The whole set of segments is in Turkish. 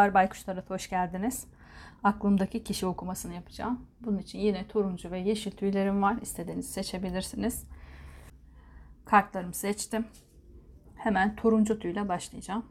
Merhabalar Baykuş Tarot hoş geldiniz. Aklımdaki kişi okumasını yapacağım. Bunun için yine turuncu ve yeşil tüylerim var. İstediğinizi seçebilirsiniz. Kartlarımı seçtim. Hemen turuncu tüyle başlayacağım.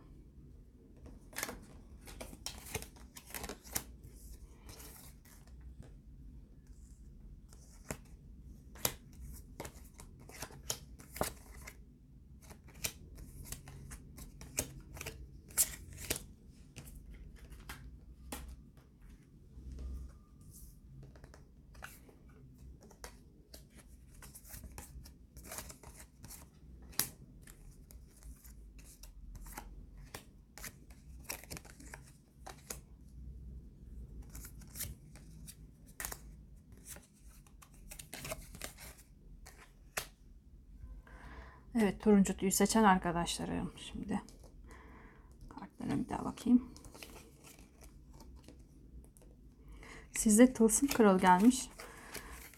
Evet turuncu tüyü seçen arkadaşlarım şimdi. Kartlara bir daha bakayım. Sizde tılsım kralı gelmiş.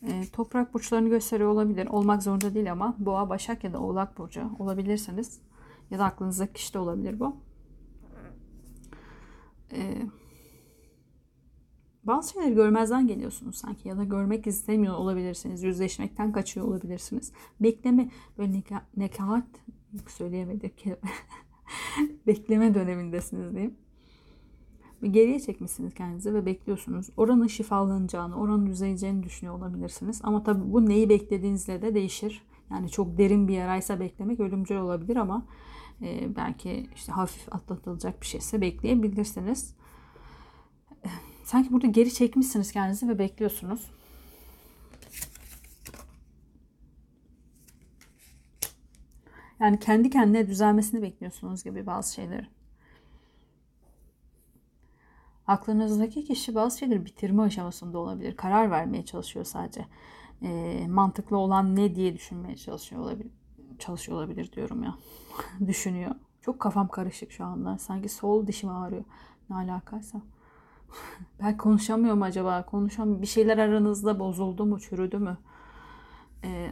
E, toprak burçlarını gösteriyor olabilir. Olmak zorunda değil ama boğa, başak ya da oğlak burcu olabilirsiniz. Ya da aklınızdaki kişi de olabilir bu. E, bazı şeyleri görmezden geliyorsunuz sanki ya da görmek istemiyor olabilirsiniz. Yüzleşmekten kaçıyor olabilirsiniz. Bekleme böyle neka, nekahat söyleyemedim Bekleme dönemindesiniz diyeyim. Geriye çekmişsiniz kendinizi ve bekliyorsunuz. Oranın şifalanacağını, oranın düzeleceğini düşünüyor olabilirsiniz. Ama tabii bu neyi beklediğinizle de değişir. Yani çok derin bir yaraysa beklemek ölümcül olabilir ama e, belki işte hafif atlatılacak bir şeyse bekleyebilirsiniz sanki burada geri çekmişsiniz kendinizi ve bekliyorsunuz. Yani kendi kendine düzelmesini bekliyorsunuz gibi bazı şeyleri. Aklınızdaki kişi bazı şeyleri bitirme aşamasında olabilir. Karar vermeye çalışıyor sadece. E, mantıklı olan ne diye düşünmeye çalışıyor olabilir. Çalışıyor olabilir diyorum ya. Düşünüyor. Çok kafam karışık şu anda. Sanki sol dişim ağrıyor. Ne alakaysa. Ben konuşamıyorum acaba? Konuşam bir şeyler aranızda bozuldu mu, çürüdü mü? Ee,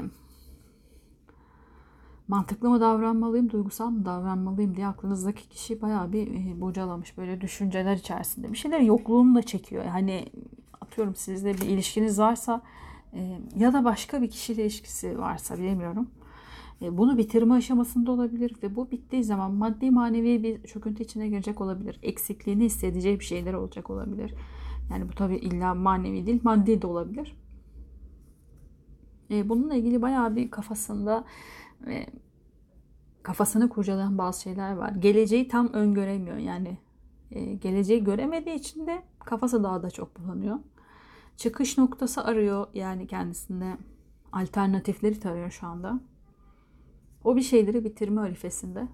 mantıklı mı davranmalıyım, duygusal mı davranmalıyım diye aklınızdaki kişi bayağı bir e, bocalamış böyle düşünceler içerisinde. Bir şeyler yokluğunu da çekiyor. Yani atıyorum sizde bir ilişkiniz varsa e, ya da başka bir kişiyle ilişkisi varsa bilemiyorum. E, bunu bitirme aşamasında olabilir ve bu bittiği zaman maddi manevi bir çöküntü içine girecek olabilir. Eksikliğini hissedeceği bir şeyler olacak olabilir. Yani bu tabi illa manevi değil maddi de olabilir. E, bununla ilgili bayağı bir kafasında e, kafasını kurcalayan bazı şeyler var. Geleceği tam öngöremiyor yani. geleceği göremediği için de kafası daha da çok bulanıyor. Çıkış noktası arıyor yani kendisinde alternatifleri tarıyor şu anda. O bir şeyleri bitirme arifesinde.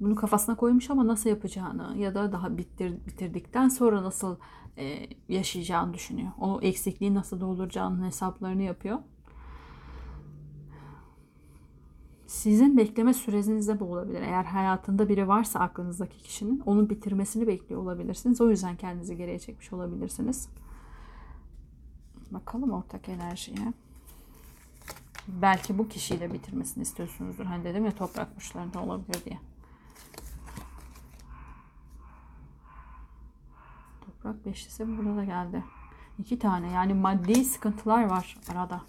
Bunu kafasına koymuş ama nasıl yapacağını ya da daha bitir, bitirdikten sonra nasıl e, yaşayacağını düşünüyor. O eksikliği nasıl dolduracağının hesaplarını yapıyor. Sizin bekleme sürecinizde bu olabilir. Eğer hayatında biri varsa aklınızdaki kişinin onun bitirmesini bekliyor olabilirsiniz. O yüzden kendinizi geriye çekmiş olabilirsiniz. Bakalım ortak enerjiye belki bu kişiyle bitirmesini istiyorsunuzdur. Hani dedim ya toprak burçlarında olabilir diye. Toprak beşlisi burada da geldi. İki tane yani maddi sıkıntılar var arada.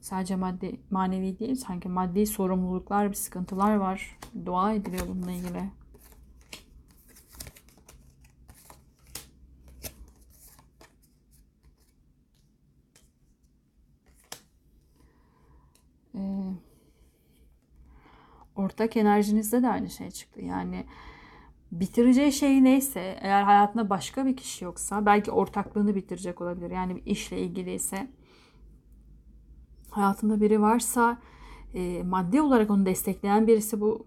Sadece maddi manevi değil sanki maddi sorumluluklar bir sıkıntılar var. Dua ediliyor bununla ilgili. Ortak enerjinizde de aynı şey çıktı. Yani bitireceği şey neyse eğer hayatında başka bir kişi yoksa belki ortaklığını bitirecek olabilir. Yani bir işle ilgili ise hayatında biri varsa e, maddi olarak onu destekleyen birisi bu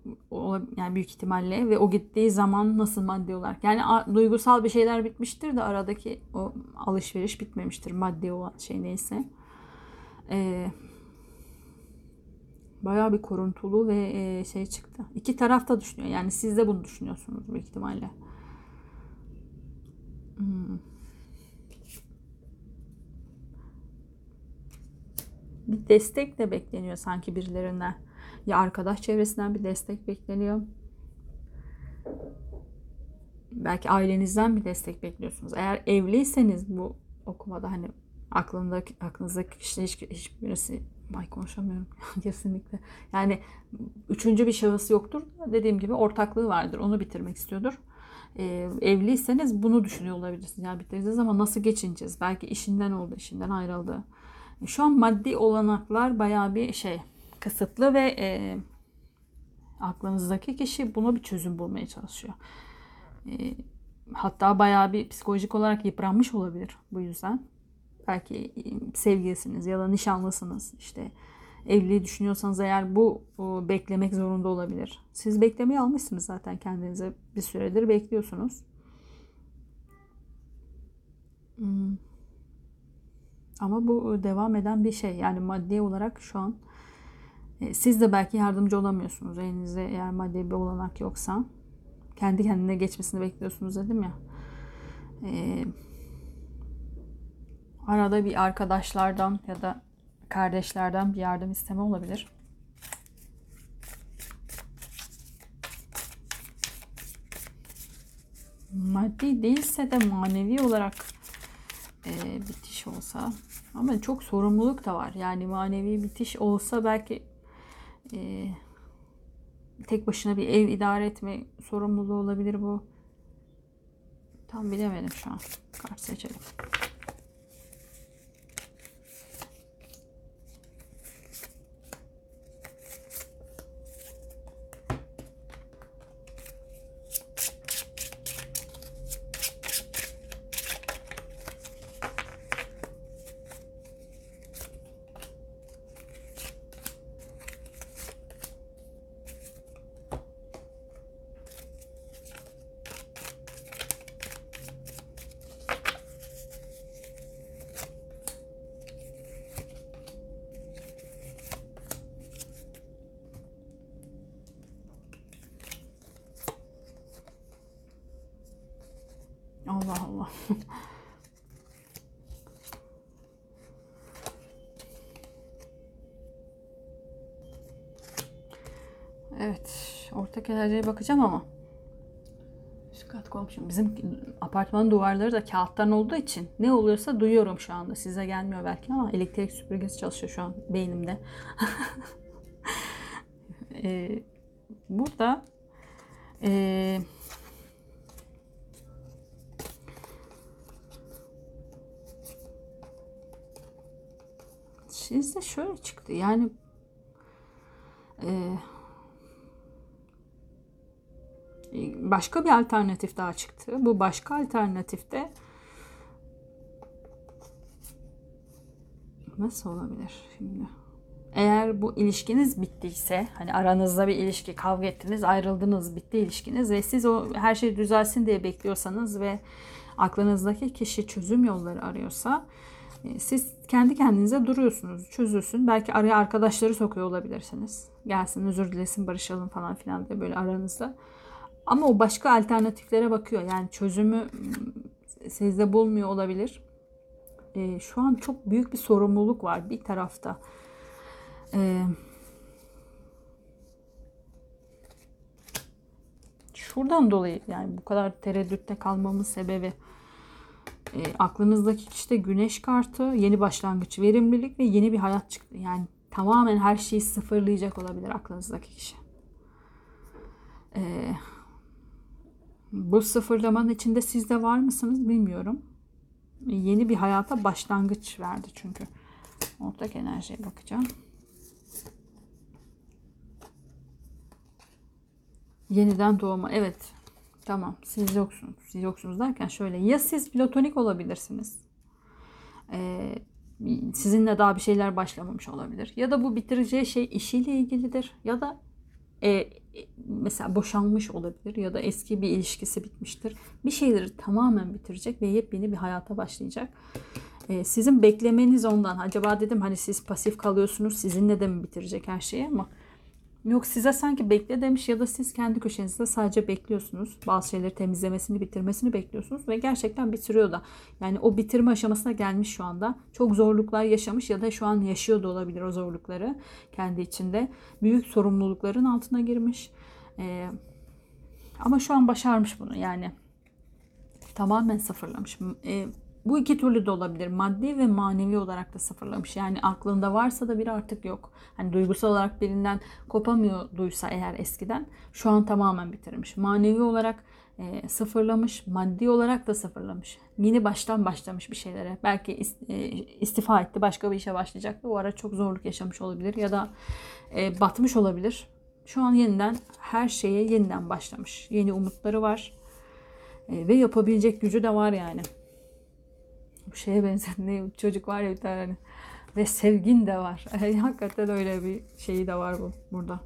yani büyük ihtimalle ve o gittiği zaman nasıl maddi olarak yani a, duygusal bir şeyler bitmiştir de aradaki o alışveriş bitmemiştir maddi olan şey neyse. Eee Bayağı bir koruntulu ve e, şey çıktı. İki taraf da düşünüyor. Yani siz de bunu düşünüyorsunuz büyük ihtimalle. Hmm. Bir destek de bekleniyor sanki birilerinden. Ya arkadaş çevresinden bir destek bekleniyor. belki ailenizden bir destek bekliyorsunuz. Eğer evliyseniz bu okumada hani aklındaki aklınızdaki kişi hiç, hiçbirisi ay konuşamıyorum kesinlikle. Yani üçüncü bir şahıs yoktur. Dediğim gibi ortaklığı vardır. Onu bitirmek istiyordur. Ee, evliyseniz bunu düşünüyor olabilirsiniz. Yani bitireceğiz ama nasıl geçineceğiz? Belki işinden oldu, işinden ayrıldı. Şu an maddi olanaklar bayağı bir şey kısıtlı ve e, aklınızdaki kişi buna bir çözüm bulmaya çalışıyor. E, hatta bayağı bir psikolojik olarak yıpranmış olabilir bu yüzden. Belki e, sevgilisiniz ya da nişanlısınız işte evliliği düşünüyorsanız eğer bu beklemek zorunda olabilir. Siz beklemeyi almışsınız zaten kendinize bir süredir bekliyorsunuz. Hmm. Ama bu devam eden bir şey. Yani maddi olarak şu an e, siz de belki yardımcı olamıyorsunuz. Elinizde eğer maddi bir olanak yoksa. Kendi kendine geçmesini bekliyorsunuz dedim ya. Ee, arada bir arkadaşlardan ya da kardeşlerden bir yardım isteme olabilir. Maddi değilse de manevi olarak e, bitiş olsa ama çok sorumluluk da var. Yani manevi bitiş olsa belki e, tek başına bir ev idare etme sorumluluğu olabilir bu. Tam bilemedim şu an. Kart seçelim. Allah. evet. Ortak enerjiye bakacağım ama. Üst kat komşum. Bizim apartmanın duvarları da kağıttan olduğu için ne oluyorsa duyuyorum şu anda. Size gelmiyor belki ama elektrik süpürgesi çalışıyor şu an beynimde. ee, burada eee Sizde şöyle çıktı. Yani e, başka bir alternatif daha çıktı. Bu başka alternatifte nasıl olabilir şimdi? Eğer bu ilişkiniz bittiyse, hani aranızda bir ilişki, kavga ettiniz, ayrıldınız, bitti ilişkiniz ve siz o her şey düzelsin diye bekliyorsanız ve aklınızdaki kişi çözüm yolları arıyorsa siz kendi kendinize duruyorsunuz. Çözülsün. Belki araya arkadaşları sokuyor olabilirsiniz. Gelsin özür dilesin barışalım falan filan diye böyle aranızda. Ama o başka alternatiflere bakıyor. Yani çözümü sizde bulmuyor olabilir. E, şu an çok büyük bir sorumluluk var bir tarafta. E, şuradan dolayı yani bu kadar tereddütte kalmamın sebebi e, aklınızdaki işte güneş kartı, yeni başlangıç, verimlilik ve yeni bir hayat çıktı. Yani tamamen her şeyi sıfırlayacak olabilir aklınızdaki kişi. E, bu sıfırlamanın içinde siz de var mısınız bilmiyorum. Yeni bir hayata başlangıç verdi çünkü. Ortak enerjiye bakacağım. Yeniden doğma. Evet. Tamam siz yoksunuz. Siz yoksunuz derken şöyle ya siz platonik olabilirsiniz. Ee, sizinle daha bir şeyler başlamamış olabilir. Ya da bu bitireceği şey işiyle ilgilidir. Ya da e, mesela boşanmış olabilir ya da eski bir ilişkisi bitmiştir. Bir şeyleri tamamen bitirecek ve yepyeni bir hayata başlayacak. E, sizin beklemeniz ondan. Acaba dedim hani siz pasif kalıyorsunuz sizinle de mi bitirecek her şeyi ama Yok size sanki bekle demiş ya da siz kendi köşenizde sadece bekliyorsunuz. Bazı şeyleri temizlemesini, bitirmesini bekliyorsunuz ve gerçekten bitiriyor da. Yani o bitirme aşamasına gelmiş şu anda. Çok zorluklar yaşamış ya da şu an yaşıyor da olabilir o zorlukları kendi içinde. Büyük sorumlulukların altına girmiş. Ee, ama şu an başarmış bunu yani. tamamen sıfırlamış. E, bu iki türlü de olabilir. Maddi ve manevi olarak da sıfırlamış. Yani aklında varsa da bir artık yok. Hani duygusal olarak birinden kopamıyor duysa eğer eskiden şu an tamamen bitirmiş. Manevi olarak e, sıfırlamış, maddi olarak da sıfırlamış. Yeni baştan başlamış bir şeylere. Belki e, istifa etti, başka bir işe başlayacaktı. O ara çok zorluk yaşamış olabilir ya da e, batmış olabilir. Şu an yeniden her şeye yeniden başlamış. Yeni umutları var. E, ve yapabilecek gücü de var yani. Bu şeye benzer ne çocuk var ya bir tane hani. ve sevgin de var. Hakikaten öyle bir şeyi de var bu burada.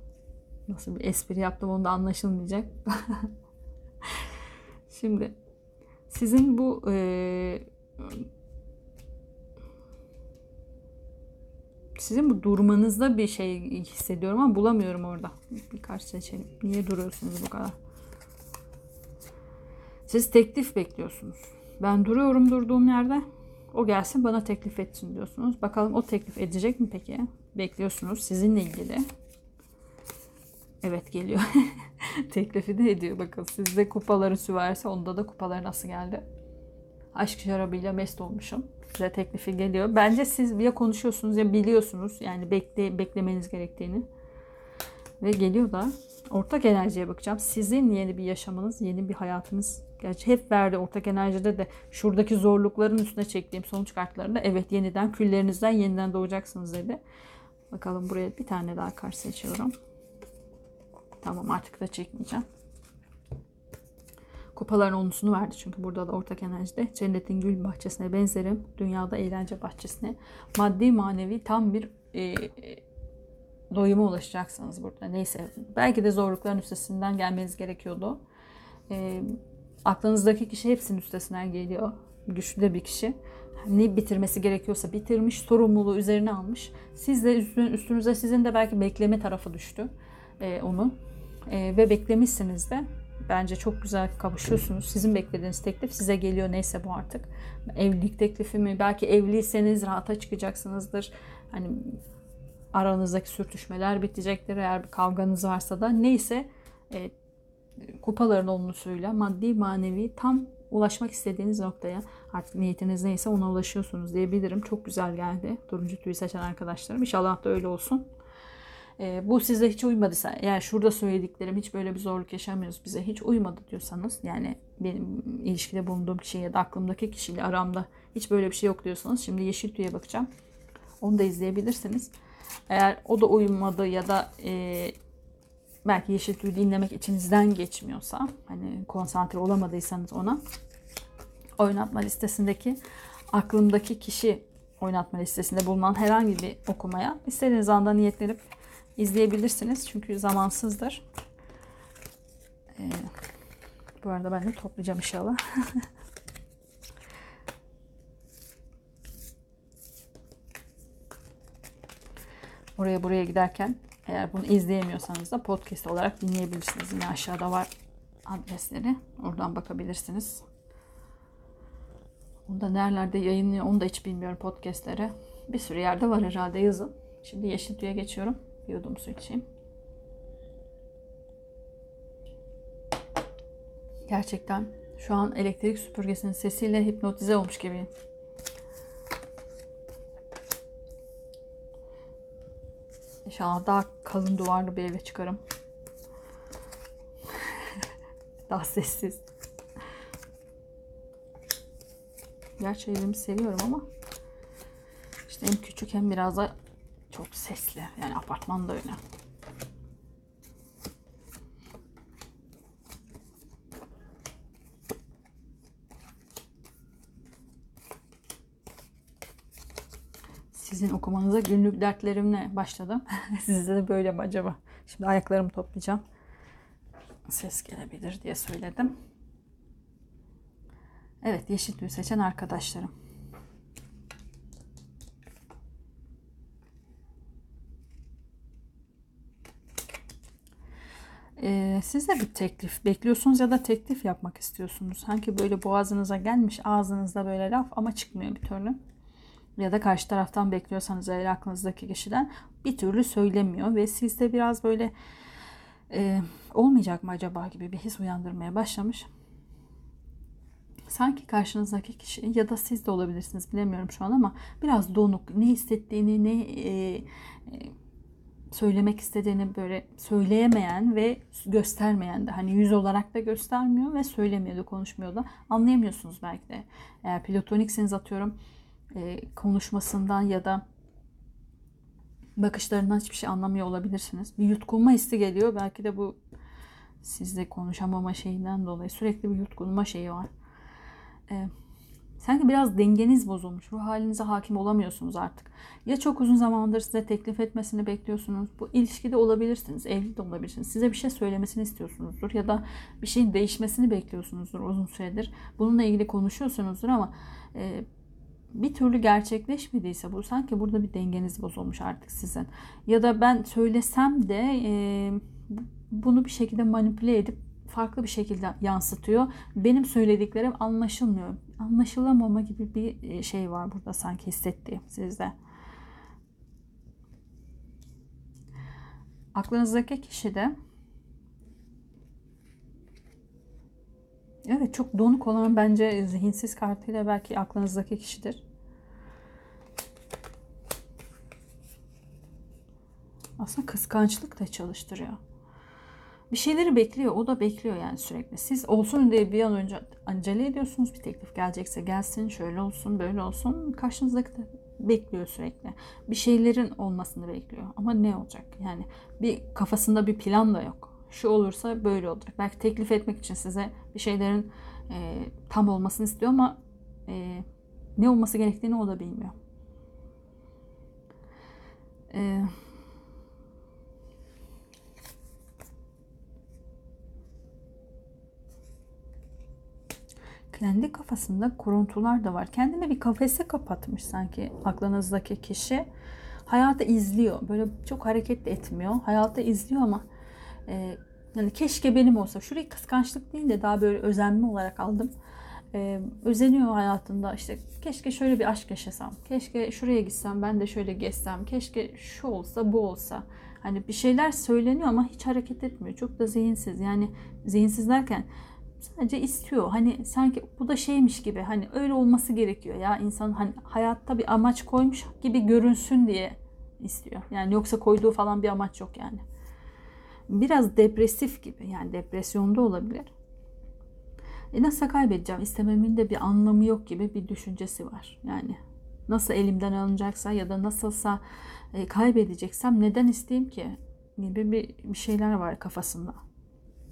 Nasıl bir espri yaptım onu da anlaşılmayacak. Şimdi sizin bu e, sizin bu durmanızda bir şey hissediyorum ama bulamıyorum orada. Birkaç seçelim. Niye duruyorsunuz bu kadar? Siz teklif bekliyorsunuz. Ben duruyorum durduğum yerde. O gelsin bana teklif etsin diyorsunuz. Bakalım o teklif edecek mi peki? Bekliyorsunuz sizinle ilgili. Evet geliyor. Teklifi de ediyor. Bakın sizde kupaları süverse onda da kupaları nasıl geldi? Aşk şarabıyla mest olmuşum. Size teklifi geliyor. Bence siz ya konuşuyorsunuz ya biliyorsunuz. Yani bekle, beklemeniz gerektiğini. Ve geliyor da ortak enerjiye bakacağım. Sizin yeni bir yaşamınız, yeni bir hayatınız. Gerçi hep verdi ortak enerjide de şuradaki zorlukların üstüne çektiğim sonuç kartlarında evet yeniden küllerinizden yeniden doğacaksınız dedi. Bakalım buraya bir tane daha kart seçiyorum. Tamam artık da çekmeyeceğim. Kupaların onusunu verdi çünkü burada da ortak enerjide. Cennetin gül bahçesine benzerim. Dünyada eğlence bahçesine. Maddi manevi tam bir e, doyuma ulaşacaksınız burada. Neyse belki de zorlukların üstesinden gelmeniz gerekiyordu. E, aklınızdaki kişi hepsinin üstesinden geliyor. Güçlü de bir kişi. Ne bitirmesi gerekiyorsa bitirmiş, sorumluluğu üzerine almış. Siz de üstünüze sizin de belki bekleme tarafı düştü e, onu e, ve beklemişsiniz de bence çok güzel kavuşuyorsunuz. Sizin beklediğiniz teklif size geliyor neyse bu artık. Evlilik teklifi mi? Belki evliyseniz rahata çıkacaksınızdır. Hani aranızdaki sürtüşmeler bitecektir eğer bir kavganız varsa da neyse e, kupaların olmasıyla maddi manevi tam ulaşmak istediğiniz noktaya artık niyetiniz neyse ona ulaşıyorsunuz diyebilirim. Çok güzel geldi. Turuncu tüyü seçen arkadaşlarım. İnşallah da öyle olsun. E, bu size hiç uymadıysa eğer şurada söylediklerim hiç böyle bir zorluk yaşamıyoruz bize hiç uymadı diyorsanız yani benim ilişkide bulunduğum kişi ya da aklımdaki kişiyle aramda hiç böyle bir şey yok diyorsanız şimdi yeşil tüye bakacağım. Onu da izleyebilirsiniz. Eğer o da uymadı ya da e, belki yeşil tüyü dinlemek içinizden geçmiyorsa hani konsantre olamadıysanız ona oynatma listesindeki aklımdaki kişi oynatma listesinde bulunan herhangi bir okumaya istediğiniz anda niyetlenip izleyebilirsiniz. Çünkü zamansızdır. Ee, bu arada ben de toplayacağım inşallah. Oraya buraya giderken eğer bunu izleyemiyorsanız da podcast olarak dinleyebilirsiniz. Yine aşağıda var adresleri. Oradan bakabilirsiniz. Onu da nerelerde yayınlıyor onu da hiç bilmiyorum podcastleri. Bir sürü yerde var herhalde yazın. Şimdi yeşil tüye geçiyorum. Yudum su içeyim. Gerçekten şu an elektrik süpürgesinin sesiyle hipnotize olmuş gibiyim. İnşallah daha kalın duvarlı bir eve çıkarım. daha sessiz. Gerçi evimi seviyorum ama işte hem küçük hem biraz da çok sesli. Yani apartman da öyle. Sizin okumanıza günlük dertlerimle başladım. Sizde de böyle mi acaba? Şimdi ayaklarımı toplayacağım. Ses gelebilir diye söyledim. Evet yeşil tüy seçen arkadaşlarım. Ee, siz de bir teklif bekliyorsunuz ya da teklif yapmak istiyorsunuz. Sanki böyle boğazınıza gelmiş ağzınızda böyle laf ama çıkmıyor bir türlü. Ya da karşı taraftan bekliyorsanız eğer aklınızdaki kişiden bir türlü söylemiyor ve sizde biraz böyle e, olmayacak mı acaba gibi bir his uyandırmaya başlamış. sanki karşınızdaki kişi ya da siz de olabilirsiniz bilemiyorum şu an ama biraz donuk. Ne hissettiğini, ne e, e, söylemek istediğini böyle söyleyemeyen ve göstermeyen de hani yüz olarak da göstermiyor ve söylemiyor da konuşmuyor da anlayamıyorsunuz belki de. Eğer platonikseniz atıyorum e, konuşmasından ya da bakışlarından hiçbir şey anlamıyor olabilirsiniz. Bir yutkunma hissi geliyor. Belki de bu sizle konuşamama şeyinden dolayı sürekli bir yutkunma şeyi var. Ee, sanki biraz dengeniz bozulmuş. Ruh halinize hakim olamıyorsunuz artık. Ya çok uzun zamandır size teklif etmesini bekliyorsunuz. Bu ilişkide olabilirsiniz. Evli de olabilirsiniz. Size bir şey söylemesini istiyorsunuzdur. Ya da bir şeyin değişmesini bekliyorsunuzdur uzun süredir. Bununla ilgili konuşuyorsunuzdur ama e, bir türlü gerçekleşmediyse bu sanki burada bir dengeniz bozulmuş artık sizin. Ya da ben söylesem de e, bunu bir şekilde manipüle edip farklı bir şekilde yansıtıyor. Benim söylediklerim anlaşılmıyor. Anlaşılamama gibi bir e, şey var burada sanki hissettiğim sizde. Aklınızdaki kişi de Evet çok donuk olan bence zihinsiz kartıyla belki aklınızdaki kişidir. Aslında kıskançlık da çalıştırıyor. Bir şeyleri bekliyor. O da bekliyor yani sürekli. Siz olsun diye bir an önce acele ediyorsunuz. Bir teklif gelecekse gelsin. Şöyle olsun, böyle olsun. Karşınızdaki de bekliyor sürekli. Bir şeylerin olmasını bekliyor. Ama ne olacak? Yani bir kafasında bir plan da yok şu olursa böyle olacak. Belki teklif etmek için size bir şeylerin e, tam olmasını istiyor ama e, ne olması gerektiğini o da bilmiyor. E, kendi kafasında kuruntular da var. Kendine bir kafese kapatmış sanki aklınızdaki kişi. Hayatı izliyor. Böyle çok hareket etmiyor. Hayatı izliyor ama e, yani keşke benim olsa. Şurayı kıskançlık değil de daha böyle özenme olarak aldım. Ee, özeniyor hayatında işte keşke şöyle bir aşk yaşasam. Keşke şuraya gitsem ben de şöyle gezsem. Keşke şu olsa bu olsa. Hani bir şeyler söyleniyor ama hiç hareket etmiyor. Çok da zihinsiz. Yani zihinsiz derken sadece istiyor. Hani sanki bu da şeymiş gibi hani öyle olması gerekiyor ya insan hani hayatta bir amaç koymuş gibi görünsün diye istiyor. Yani yoksa koyduğu falan bir amaç yok yani biraz depresif gibi yani depresyonda olabilir. E nasıl kaybedeceğim? İstememin de bir anlamı yok gibi bir düşüncesi var. Yani nasıl elimden alınacaksa ya da nasılsa e, kaybedeceksem neden isteyeyim ki gibi bir, bir şeyler var kafasında.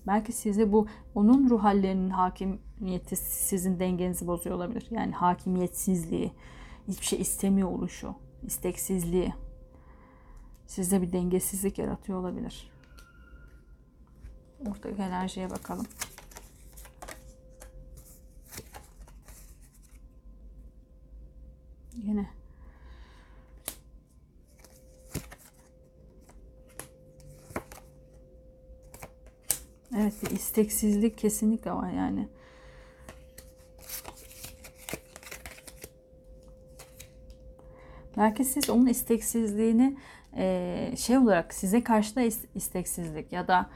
Belki size bu onun ruh hallerinin hakimiyeti sizin dengenizi bozuyor olabilir. Yani hakimiyetsizliği, hiçbir şey istemiyor oluşu, isteksizliği size bir dengesizlik yaratıyor olabilir. Buradaki enerjiye bakalım. Yine Evet bir isteksizlik kesinlikle var yani. Belki siz onun isteksizliğini şey olarak size karşı da isteksizlik ya da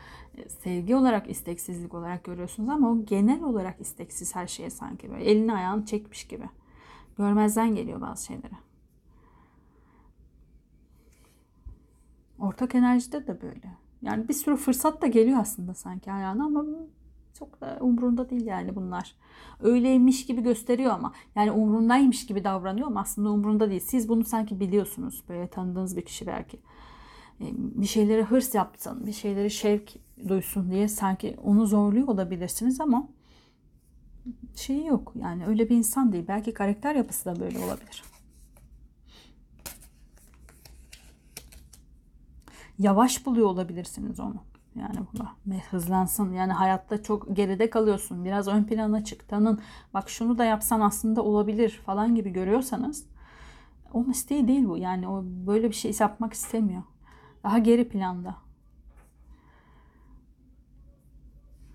sevgi olarak isteksizlik olarak görüyorsunuz ama o genel olarak isteksiz her şeye sanki böyle elini ayağını çekmiş gibi. Görmezden geliyor bazı şeyleri. Ortak enerjide de böyle. Yani bir sürü fırsat da geliyor aslında sanki ayağına ama çok da umrunda değil yani bunlar. Öyleymiş gibi gösteriyor ama yani umrundaymış gibi davranıyor ama aslında umrunda değil. Siz bunu sanki biliyorsunuz. Böyle tanıdığınız bir kişi belki. E, bir şeylere hırs yapsın, bir şeyleri şevk duysun diye sanki onu zorluyor olabilirsiniz ama şeyi yok. Yani öyle bir insan değil. Belki karakter yapısı da böyle olabilir. Yavaş buluyor olabilirsiniz onu. Yani bu hızlansın. Yani hayatta çok geride kalıyorsun. Biraz ön plana çık. Tanın. Bak şunu da yapsan aslında olabilir falan gibi görüyorsanız onun isteği değil bu. Yani o böyle bir şey yapmak istemiyor. Daha geri planda.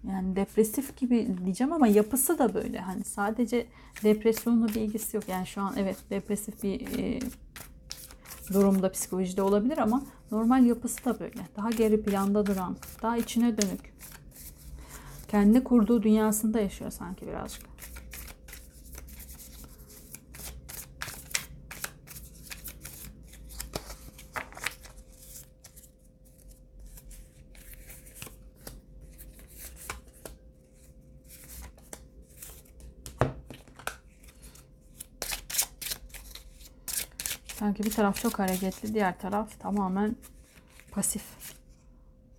Yani depresif gibi diyeceğim ama yapısı da böyle. Hani sadece depresyonla bir ilgisi yok. Yani şu an evet depresif bir e, durumda psikolojide olabilir ama normal yapısı da böyle. Daha geri planda duran, daha içine dönük. Kendi kurduğu dünyasında yaşıyor sanki birazcık. Sanki bir taraf çok hareketli, diğer taraf tamamen pasif.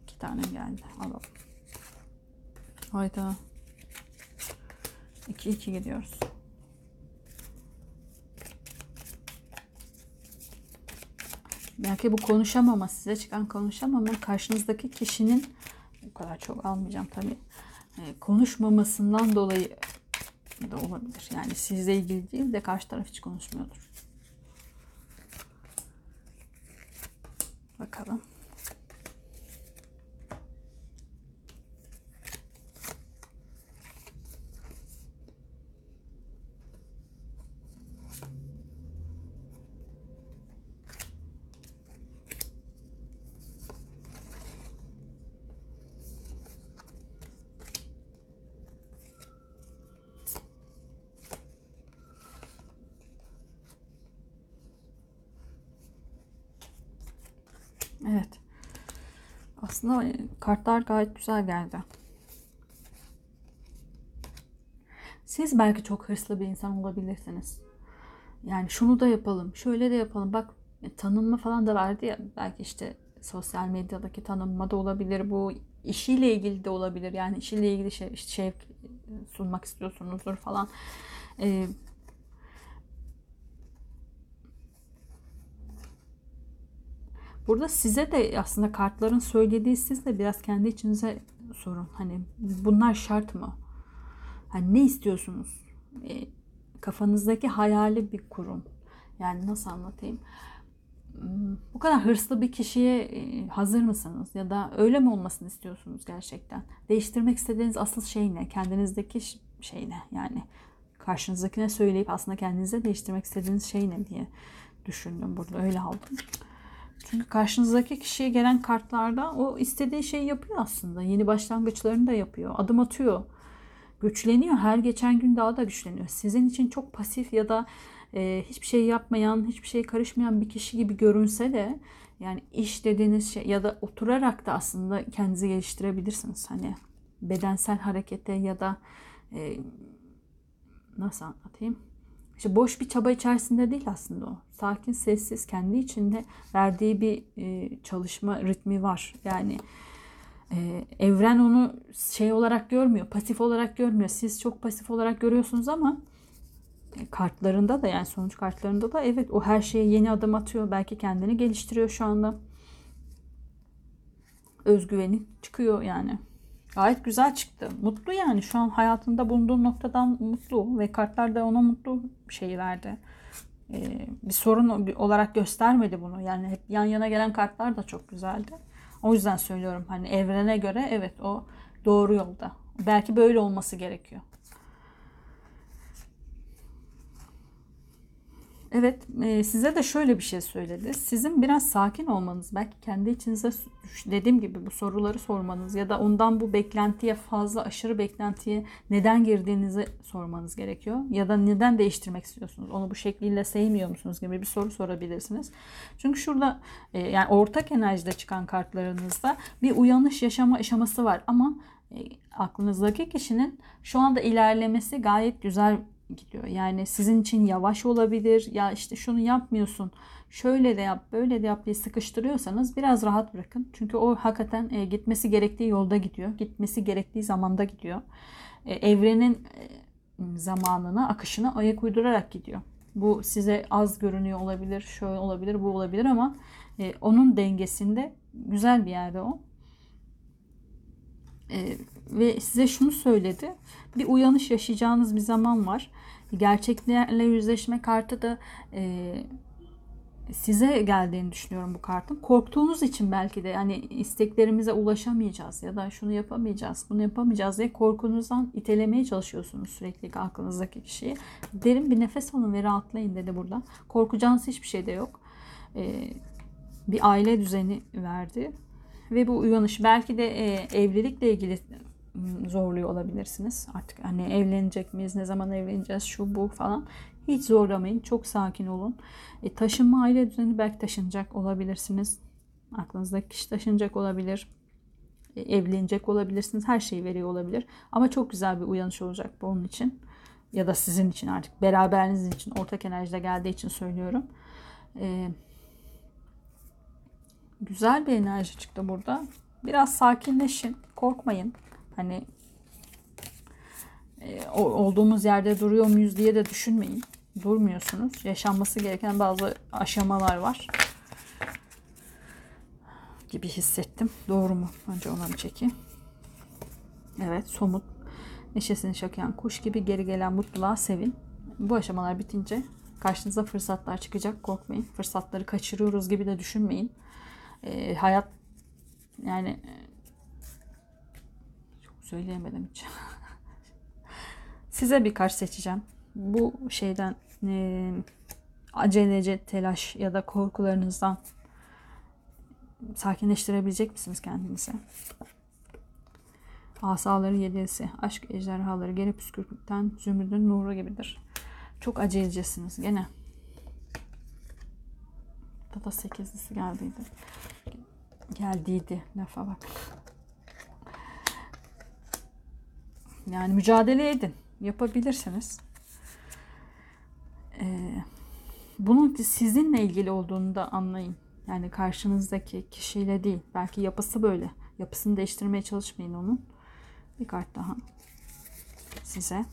İki tane geldi. Alalım. Hayda. 2-2 gidiyoruz. Belki bu konuşamama, size çıkan konuşamama karşınızdaki kişinin bu kadar çok almayacağım tabii. E, konuşmamasından dolayı da olabilir. Yani sizle ilgili değil de karşı taraf hiç konuşmuyordur. Bakalım. Evet. Aslında kartlar gayet güzel geldi. Siz belki çok hırslı bir insan olabilirsiniz. Yani şunu da yapalım, şöyle de yapalım. Bak e, tanınma falan da verdi ya. Belki işte sosyal medyadaki tanınma da olabilir. Bu işiyle ilgili de olabilir. Yani işiyle ilgili şey, işte şey sunmak istiyorsunuzdur falan. Ee, Burada size de aslında kartların söylediği siz de biraz kendi içinize sorun. Hani bunlar şart mı? Hani ne istiyorsunuz? E, kafanızdaki hayali bir kurun. Yani nasıl anlatayım? Hmm, bu kadar hırslı bir kişiye e, hazır mısınız? Ya da öyle mi olmasını istiyorsunuz gerçekten? Değiştirmek istediğiniz asıl şey ne? Kendinizdeki şey ne? Yani karşınızdakine söyleyip aslında kendinize değiştirmek istediğiniz şey ne diye düşündüm burada. Öyle aldım. Çünkü karşınızdaki kişiye gelen kartlarda o istediği şeyi yapıyor aslında. Yeni başlangıçlarını da yapıyor. Adım atıyor. Güçleniyor. Her geçen gün daha da güçleniyor. Sizin için çok pasif ya da e, hiçbir şey yapmayan, hiçbir şey karışmayan bir kişi gibi görünse de yani iş dediğiniz şey ya da oturarak da aslında kendinizi geliştirebilirsiniz. Hani bedensel harekete ya da e, nasıl anlatayım? İşte boş bir çaba içerisinde değil aslında o. Sakin, sessiz, kendi içinde verdiği bir e, çalışma ritmi var. Yani e, evren onu şey olarak görmüyor, pasif olarak görmüyor. Siz çok pasif olarak görüyorsunuz ama e, kartlarında da yani sonuç kartlarında da evet o her şeye yeni adım atıyor. Belki kendini geliştiriyor şu anda. Özgüveni çıkıyor yani. Gayet güzel çıktı. Mutlu yani şu an hayatında bulunduğu noktadan mutlu ve kartlar da ona mutlu şeyi verdi. Ee, bir sorun olarak göstermedi bunu. Yani hep yan yana gelen kartlar da çok güzeldi. O yüzden söylüyorum hani evrene göre evet o doğru yolda. Belki böyle olması gerekiyor. Evet e, size de şöyle bir şey söyledi. Sizin biraz sakin olmanız belki kendi içinize dediğim gibi bu soruları sormanız ya da ondan bu beklentiye fazla aşırı beklentiye neden girdiğinizi sormanız gerekiyor. Ya da neden değiştirmek istiyorsunuz? Onu bu şekliyle sevmiyor musunuz gibi bir soru sorabilirsiniz. Çünkü şurada e, yani ortak enerjide çıkan kartlarınızda bir uyanış yaşama aşaması var ama e, aklınızdaki kişinin şu anda ilerlemesi gayet güzel gidiyor. Yani sizin için yavaş olabilir. Ya işte şunu yapmıyorsun. Şöyle de yap, böyle de yap diye sıkıştırıyorsanız biraz rahat bırakın. Çünkü o hakikaten e, gitmesi gerektiği yolda gidiyor. Gitmesi gerektiği zamanda gidiyor. E, evrenin e, zamanına, akışına ayak uydurarak gidiyor. Bu size az görünüyor olabilir, şöyle olabilir, bu olabilir ama e, onun dengesinde güzel bir yerde o. E, ve size şunu söyledi. Bir uyanış yaşayacağınız bir zaman var. Gerçeklerle yüzleşme kartı da e, size geldiğini düşünüyorum bu kartın. Korktuğunuz için belki de yani isteklerimize ulaşamayacağız ya da şunu yapamayacağız, bunu yapamayacağız diye korkunuzdan itelemeye çalışıyorsunuz sürekli aklınızdaki kişiyi. Derin bir nefes alın ve rahatlayın dedi burada. Korkacağınız hiçbir şey de yok. Ee, bir aile düzeni verdi. Ve bu uyanış belki de e, evlilikle ilgili zorluyor olabilirsiniz. Artık hani evlenecek miyiz, ne zaman evleneceğiz, şu bu falan. Hiç zorlamayın. Çok sakin olun. E, taşınma aile düzeni belki taşınacak olabilirsiniz. Aklınızdaki kişi taşınacak olabilir. E, evlenecek olabilirsiniz. Her şeyi veriyor olabilir. Ama çok güzel bir uyanış olacak bu onun için. Ya da sizin için artık beraberiniz için ortak enerjide geldiği için söylüyorum. Ee, güzel bir enerji çıktı burada. Biraz sakinleşin. Korkmayın. Hani e, olduğumuz yerde duruyor muyuz diye de düşünmeyin. Durmuyorsunuz. Yaşanması gereken bazı aşamalar var. Gibi hissettim. Doğru mu? Önce ona bir çekeyim. Evet somut. Neşesini şakayan kuş gibi geri gelen mutluluğa sevin. Bu aşamalar bitince karşınıza fırsatlar çıkacak. Korkmayın. Fırsatları kaçırıyoruz gibi de düşünmeyin. Ee, hayat yani çok söyleyemedim hiç. Size birkaç seçeceğim. Bu şeyden e, acelece telaş ya da korkularınızdan sakinleştirebilecek misiniz kendinizi? Asaların yedisi, aşk ejderhaları geri püskürtükten zümrüdün nuru gibidir. Çok acelecesiniz gene. Burada da sekizlisi geldiydi. Geldiydi lafa bak. Yani mücadele edin. Yapabilirsiniz. Ee, bunun sizinle ilgili olduğunu da anlayın. Yani karşınızdaki kişiyle değil. Belki yapısı böyle. Yapısını değiştirmeye çalışmayın onun. Bir kart daha size.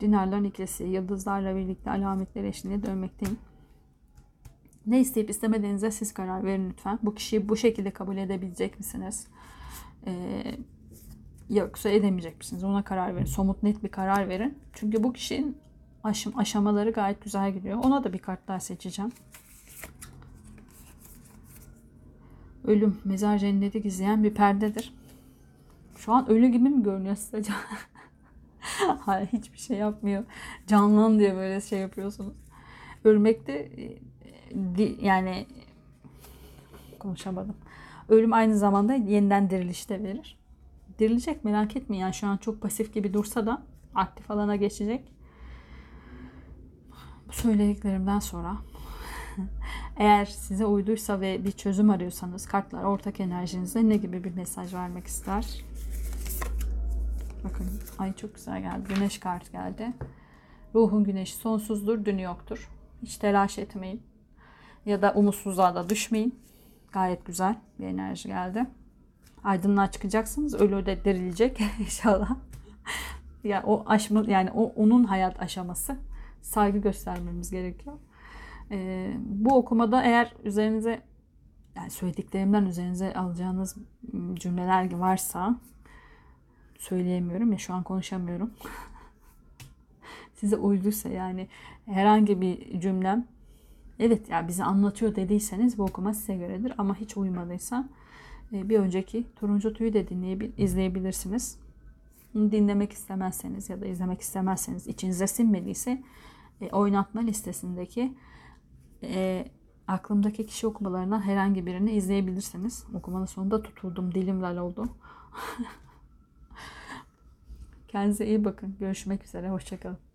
Dinarların ikilisi yıldızlarla birlikte alametler eşliğinde dönmekteyim. Ne isteyip istemediğinize siz karar verin lütfen. Bu kişiyi bu şekilde kabul edebilecek misiniz? Ee, yoksa edemeyecek misiniz? Ona karar verin. Somut net bir karar verin. Çünkü bu kişinin aşım, aşamaları gayet güzel gidiyor. Ona da bir kart daha seçeceğim. Ölüm, mezar cenneti gizleyen bir perdedir. Şu an ölü gibi mi görünüyor size? Hayır hiçbir şey yapmıyor. Canlan diye böyle şey yapıyorsunuz. Ölmekte e, yani konuşamadım. Ölüm aynı zamanda yeniden diriliş de verir. Dirilecek merak etmeyin. Yani şu an çok pasif gibi dursa da aktif alana geçecek. Bu söylediklerimden sonra eğer size uyduysa ve bir çözüm arıyorsanız kartlar ortak enerjinize ne gibi bir mesaj vermek ister? Bakın ay çok güzel geldi. Güneş kart geldi. Ruhun güneşi sonsuzdur, dünü yoktur. Hiç telaş etmeyin. Ya da umutsuzluğa da düşmeyin. Gayet güzel bir enerji geldi. Aydınlığa çıkacaksınız. Ölü de dirilecek inşallah. ya o aşma yani o onun hayat aşaması. Saygı göstermemiz gerekiyor. Ee, bu okumada eğer üzerinize yani söylediklerimden üzerinize alacağınız cümleler varsa söyleyemiyorum ya şu an konuşamıyorum. Size uyduysa yani herhangi bir cümlem evet ya bizi anlatıyor dediyseniz bu okuma size göredir ama hiç uymadıysa e, bir önceki turuncu tüyü de dinleyebil izleyebilirsiniz. Dinlemek istemezseniz ya da izlemek istemezseniz içinize sinmediyse e, oynatma listesindeki e, aklımdaki kişi okumalarından herhangi birini izleyebilirsiniz. Okumanın sonunda tutuldum, dilim lal oldu. Kendinize iyi bakın. Görüşmek üzere. Hoşçakalın.